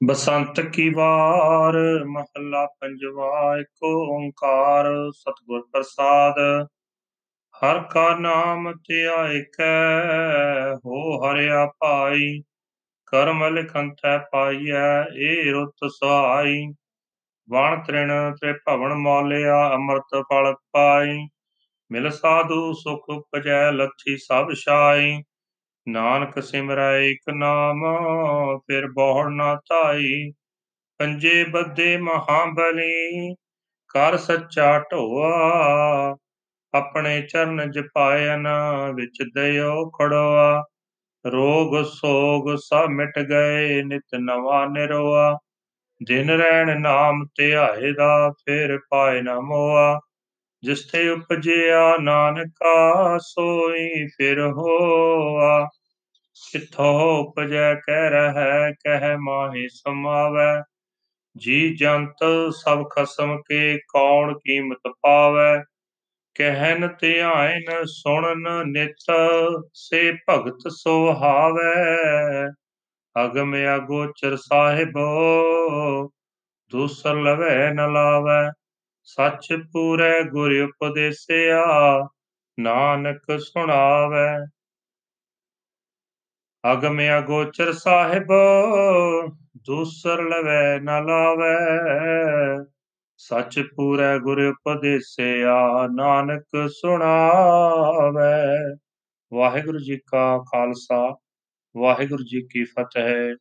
ਬਸੰਤ ਕੀ ਵਾਰ, ਮਹੱਲਾ ਪੰਜਵਾ ਏਕ ਓੰਕਾਰ, ਸਤਿਗੁਰ ਪ੍ਰਸਾਦ। ਹਰ ਕਾ ਨਾਮ ਧਿਆਇਕੈ ਹੋ ਹਰਿਆ ਭਾਈ। ਕਰਮ ਲਿਖੰਥੈ ਪਾਈਐ, ਏ ਰੁੱਤ ਸੁਹਾਈ ਵਣ ਤ੍ਰਿਣ ਤ੍ਰਿਭਵਨ ਮੌਲਿਆ, ਅੰਮ੍ਰਿਤ ਫਲ ਪਾਈ। ਮਿਲ ਸਾਧੂ ਸੁਖ ਉਪਜੈ, ਲੱਥੀ ਸਭ ਛਾਈ। ਨਾਨਕ ਸਿਮਰੈ ਇਕ ਨਾਮ, ਫਿਰ ਬਹੁੜ ਨਾ ਧਾਈ, ਪੰਜੇ ਬੱਧੇ ਮਹਾਬਲੀ ਕਰ ਸੱਚਾ ਢੋਆ, ਆਪਣੇ ਚਰਨ ਜਪਾਇਨ ਵਿੱਚ ਦਇਓ ਖੜੋਆ, ਰੋਗ ਸੋਗ ਸਭ ਮਿਟ ਗਏ, ਨਿਤ ਨਵਾ ਨਿਰੋਆ, ਦਿਨ ਰਹਿਣ ਨਾਮ ਧਿਆਏ ਦਾ, ਫਿਰ ਪਾਏ ਨਾ ਮੋਆ। ਜਿਸ ਤੇ ਉਪਜਿਆ ਨਾਨਕਾ ਸੋਈ ਫਿਰ ਹੋਆ। ਕਿਥੋ ਉਪਜੈ ਕਹਿ ਰਹੈ, ਕਹਿ ਮਾਹੀ ਸਮਾਵੈ। ਜੀ ਜੰਤ ਸਭ ਖਸਮ ਕੇ ਕੌਣ ਕੀਮਤ ਪਾਵੈ। ਕਹਿਨ ਧਿਆਇਨ ਸੁਣਨ ਨਿਤ ਸੇ ਭਗਤ ਸੁਹਾਵੈ। ਅਗਮ ਅਗੋਚਰ ਸਾਹਿਬੋ, ਦੂਸਰ ਲਵੈ ਨ ਲਾਵੈ। ਸੱਚ ਪੂਰੈ ਗੁਰ ਉਪਦੇਸਿਆ, ਨਾਨਕ ਸੁਣਾਵੈ। ਅਗਮ ਅਗੋਚਰ ਸਾਹਿਬ, ਦੂਸਰ ਲਵੈ ਨ ਲਾਵੈ। ਸੱਚ ਪੂਰੈ ਗੁਰ ਉਪਦੇਸਿਆ, ਨਾਨਕ ਸੁਣਾਵੈ। ਵਾਹਿਗੁਰੂ ਜੀ ਕਾ ਖਾਲਸਾ, ਵਾਹਿਗੁਰੂ ਜੀ ਕੀ ਫਤਿਹ।